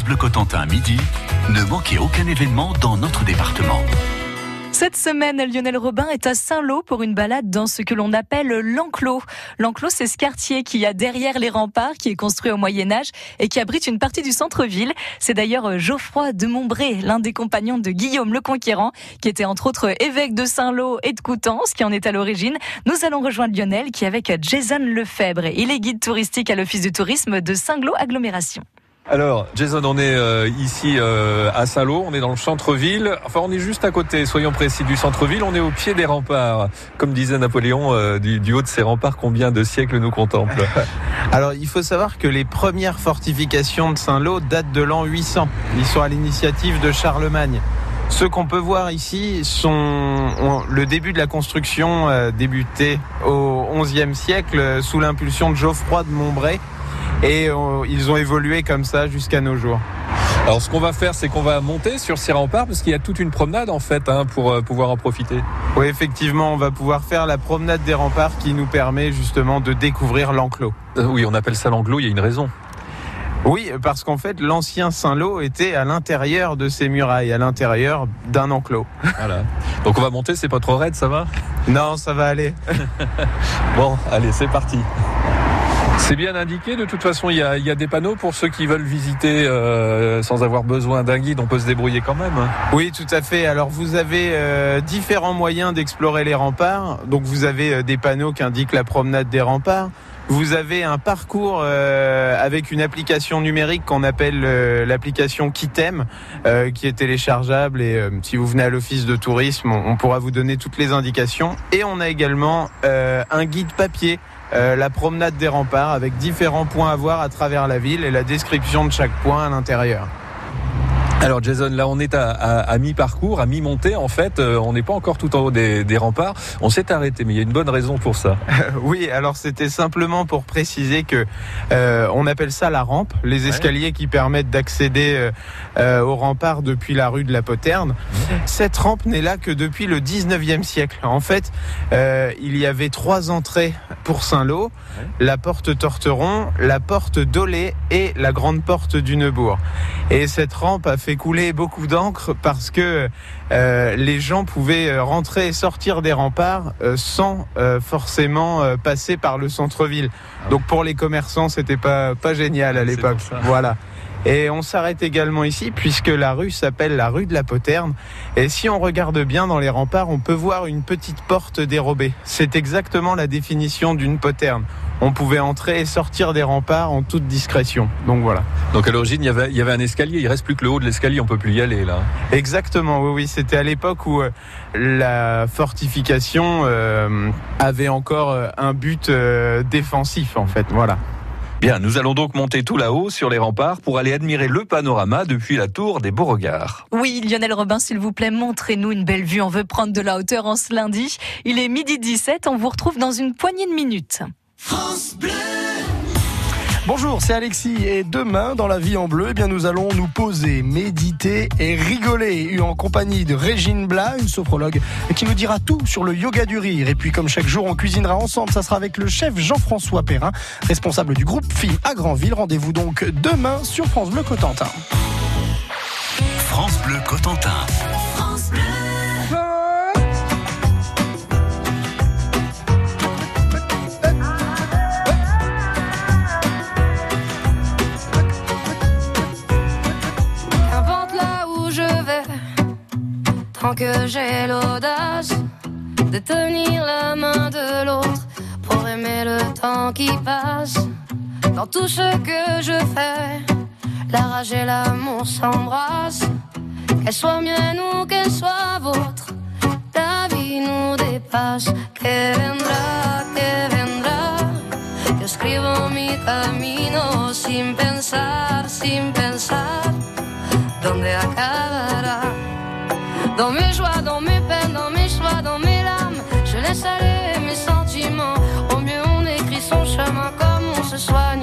Bleu Cotentin midi, ne manquez aucun événement dans notre département. Cette semaine, Lionel Robin est à Saint-Lô pour une balade dans ce que l'on appelle l'enclos. L'enclos, c'est ce quartier qui a derrière les remparts, qui est construit au Moyen-Âge et qui abrite une partie du centre-ville. C'est d'ailleurs Geoffroy de Montbré, l'un des compagnons de Guillaume le Conquérant, qui était entre autres évêque de Saint-Lô et de Coutances, qui en est à l'origine. Nous allons rejoindre Lionel, qui est avec Jason Lefebvre. Il est guide touristique à l'Office du tourisme de Saint-Lô Agglomération. Alors, Jason, on est euh, ici euh, à Saint-Lô, on est dans le centre-ville. Enfin, on est juste à côté, soyons précis, du centre-ville. On est au pied des remparts. Comme disait Napoléon, euh, du, haut de ces remparts, combien de siècles nous contemplent Alors, il faut savoir que les premières fortifications de Saint-Lô datent de l'an 800. Ils sont à l'initiative de Charlemagne. Ceux qu'on peut voir ici sont le début de la construction débuté au XIe siècle sous l'impulsion de Geoffroy de Montbray et ils ont évolué comme ça jusqu'à nos jours. Alors ce qu'on va faire, c'est qu'on va monter sur ces remparts parce qu'il y a toute une promenade en fait hein, pour euh, pouvoir en profiter. Oui, effectivement, on va pouvoir faire la promenade des remparts qui nous permet justement de découvrir l'enclos. Euh, oui, on appelle ça l'enclos, il y a une raison. Oui, parce qu'en fait, l'ancien Saint-Lô était à l'intérieur de ces murailles, à l'intérieur d'un enclos. Voilà. Donc on va monter, c'est pas trop raide, ça va? Non, ça va aller. bon, allez, c'est parti. C'est bien indiqué, de toute façon il y a, des panneaux pour ceux qui veulent visiter euh, sans avoir besoin d'un guide, on peut se débrouiller quand même. Oui, tout à fait. Alors vous avez euh, différents moyens d'explorer les remparts. Donc vous avez euh, des panneaux qui indiquent la promenade des remparts. Vous avez un parcours avec une application numérique qu'on appelle l'application Kitem, qui est téléchargeable et si vous venez à l'office de tourisme, on, pourra vous donner toutes les indications. Et on a également un guide papier euh, la promenade des remparts avec différents points à voir à travers la ville et la description de chaque point à l'intérieur. Alors Jason, là on est à, mi-parcours, à mi-montée en fait, euh, on n'est pas encore tout en haut des, remparts, on s'est arrêté, mais il y a une bonne raison pour ça. oui, alors c'était simplement pour préciser que euh, on appelle ça la rampe, les escaliers qui permettent d'accéder euh, aux remparts depuis la rue de la Poterne. Cette rampe n'est là que depuis le 19e siècle. En fait, il y avait trois entrées pour Saint-Lô, la porte Torteron, la porte Dolé et la grande porte du Neubourg. Et cette rampe a fait couler beaucoup d'encre parce que euh, les gens pouvaient euh, rentrer et sortir des remparts euh, sans forcément passer par le centre-ville. Ah Donc pour les commerçants, c'était pas pas génial à l'époque. Voilà. Et on s'arrête également ici puisque la rue s'appelle la rue de la Poterne. Et si on regarde bien dans les remparts, on peut voir une petite porte dérobée. C'est exactement la définition d'une poterne on pouvait entrer et sortir des remparts en toute discrétion. Donc voilà. Donc à l'origine, il y avait, il y avait un escalier, il reste plus que le haut de l'escalier, on peut plus y aller là. Exactement, oui, oui. C'était à l'époque où euh, la fortification euh, avait encore euh, un but défensif en fait. Voilà. Bien, nous allons donc monter tout là-haut sur les remparts pour aller admirer le panorama depuis la tour des Beauregards. Oui, Lionel Robin, s'il vous plaît, montrez-nous une belle vue. On veut prendre de la hauteur en ce lundi. Il est midi 17, on vous retrouve dans une poignée de minutes. France Bleu Bonjour, c'est Alexis et demain dans la vie en bleu, eh bien nous allons nous poser, méditer et rigoler en compagnie de Régine Blas, une sophrologue qui nous dira tout sur le yoga du rire. Et puis comme chaque jour, on cuisinera ensemble. Ça sera avec le chef Jean-François Perrin, responsable du groupe Film à Granville. Rendez-vous donc demain sur France Bleu Cotentin. France Bleu Cotentin. Que j'ai l'audace de tenir la main de l'autre pour aimer le temps qui passe. Dans tout ce que je fais, la rage et l'amour s'embrassent. Qu'elle soit mienne ou qu'elle soit vôtre, la vie nous dépasse. Que vendrá, que vendrá. Yo escribo mi camino sin pensar, sin pensar dónde acabará? Dans mes joies, dans mes peines, dans mes choix, dans mes larmes, je laisse aller mes sentiments. Au mieux, on écrit son chemin comme on se soigne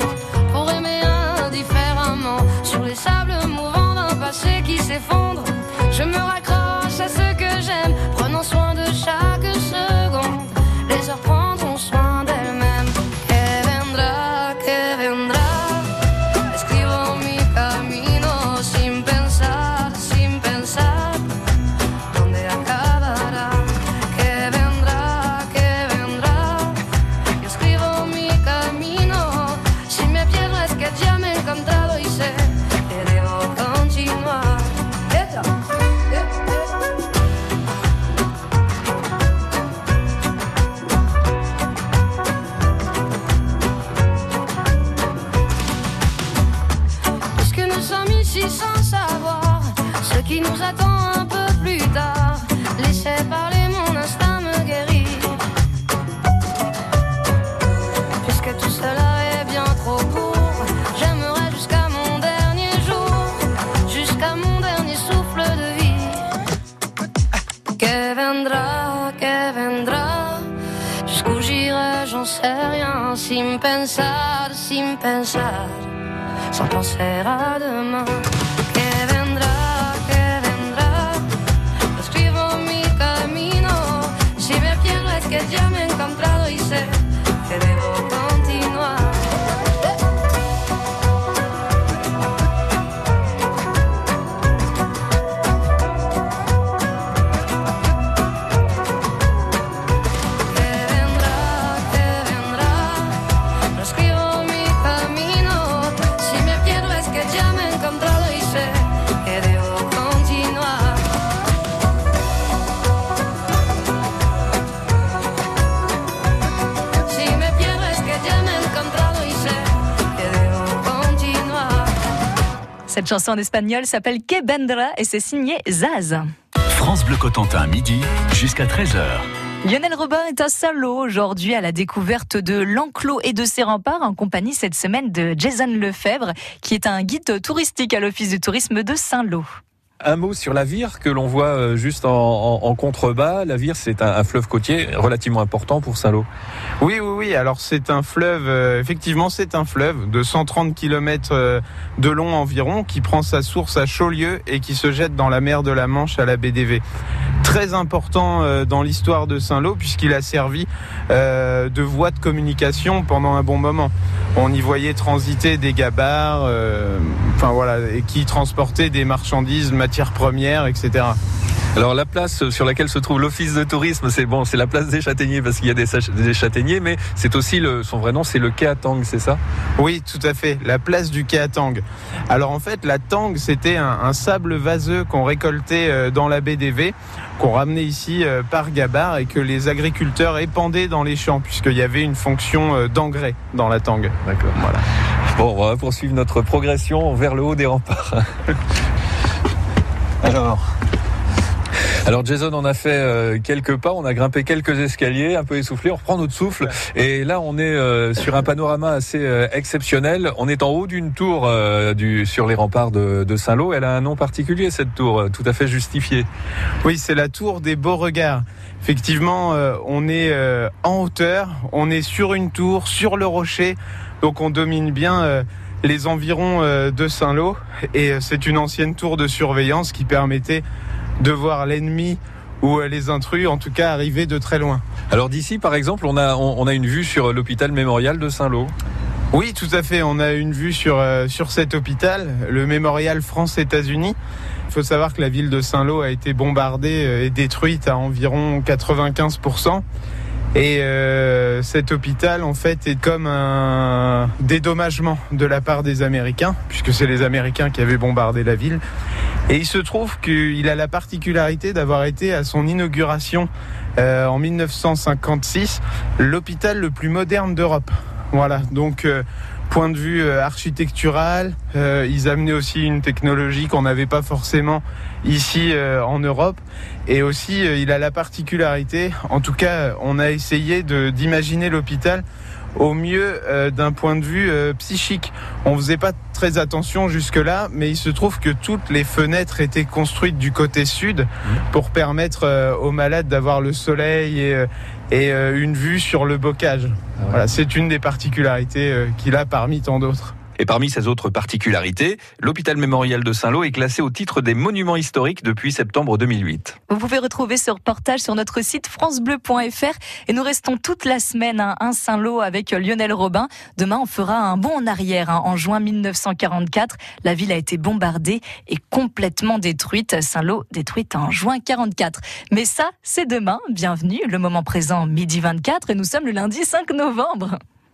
sin pensar, sin pensar sans penser à demain. Cette chanson en espagnol s'appelle Que Bendra et c'est signé Zaz. France Bleu Cotentin, midi jusqu'à 13h. Lionel Robin est à Saint-Lô aujourd'hui à la découverte de l'enclos et de ses remparts en compagnie cette semaine de Jason Lefebvre qui est un guide touristique à l'Office du tourisme de Saint-Lô. Un mot sur la Vire que l'on voit euh, juste en, contrebas. La Vire, c'est un, fleuve côtier relativement important pour Saint-Lô. Oui, oui, oui. Alors c'est un fleuve, euh, effectivement c'est un fleuve de 130 km de long environ qui prend sa source à Chaulieu et qui se jette dans la mer de la Manche à la BDV. Très important euh, dans l'histoire de Saint-Lô puisqu'il a servi euh, de voie de communication pendant un bon moment. On y voyait transiter des gabarres, euh, enfin voilà, et qui transportaient des marchandises, matières premières, etc. Alors la place sur laquelle se trouve l'office de tourisme, c'est bon, c'est la place des châtaigniers parce qu'il y a des, châtaigniers, mais c'est aussi le, son vrai nom, c'est le quai à Tang, c'est ça? Oui, tout à fait. La place du quai à Tang. Alors en fait, la Tang, c'était un, un sable vaseux qu'on récoltait euh, dans la baie d'Evé, qu'on ramenait ici euh, par gabar et que les agriculteurs épandaient dans les champs, puisqu'il y avait une fonction euh, d'engrais dans la Tang. D'accord. Voilà. Bon, on va poursuivre notre progression vers le haut des remparts. Alors. Alors Jason, on a fait euh, quelques pas, on a grimpé quelques escaliers, un peu essoufflé, on reprend notre souffle et là on est euh, sur un panorama assez euh, exceptionnel. On est en haut d'une tour du, sur les remparts de, de Saint-Lô. Elle a un nom particulier cette tour, tout à fait justifié. Oui, c'est la tour des beaux regards. Effectivement, on est en hauteur, on est sur une tour, sur le rocher, donc on domine bien les environs de Saint-Lô. Et c'est une ancienne tour de surveillance qui permettait de voir l'ennemi ou euh, les intrus, en tout cas, arriver de très loin. Alors d'ici par exemple, on a, on, on a une vue sur l'hôpital mémorial de Saint-Lô. Oui, tout à fait. On a une vue sur, euh, sur cet hôpital, le mémorial France-États-Unis. Il faut savoir que la ville de Saint-Lô a été bombardée euh, et détruite à environ 95%. Et euh, cet hôpital, en fait, est comme un dédommagement de la part des Américains, puisque c'est les Américains qui avaient bombardé la ville. Et il se trouve qu'il a la particularité d'avoir été à son inauguration euh, en 1956 l'hôpital le plus moderne d'Europe. Voilà, donc euh, point de vue euh, architectural, euh, ils amenaient aussi une technologie qu'on n'avait pas forcément ici euh, en Europe. Et aussi, euh, il a la particularité, en tout cas, on a essayé d'imaginer l'hôpital au mieux euh, d'un point de vue euh, psychique. On faisait pas très attention jusque-là, mais il se trouve que toutes les fenêtres étaient construites du côté sud pour permettre euh, aux malades d'avoir le soleil et, euh, et euh, une vue sur le bocage. Voilà, c'est une des particularités qu'il a parmi tant d'autres. Et parmi ces autres particularités, l'hôpital mémorial de Saint-Lô est classé au titre des monuments historiques depuis septembre 2008. Vous pouvez retrouver ce reportage sur notre site francebleu.fr et nous restons toute la semaine à un Saint-Lô avec Lionel Robin. Demain, on fera un bond en arrière. hein. En juin 1944, la ville a été bombardée et complètement détruite. Saint-Lô détruite en juin 44. Mais ça, c'est demain. Bienvenue. Le moment présent, midi 24 et nous sommes le lundi 5 novembre.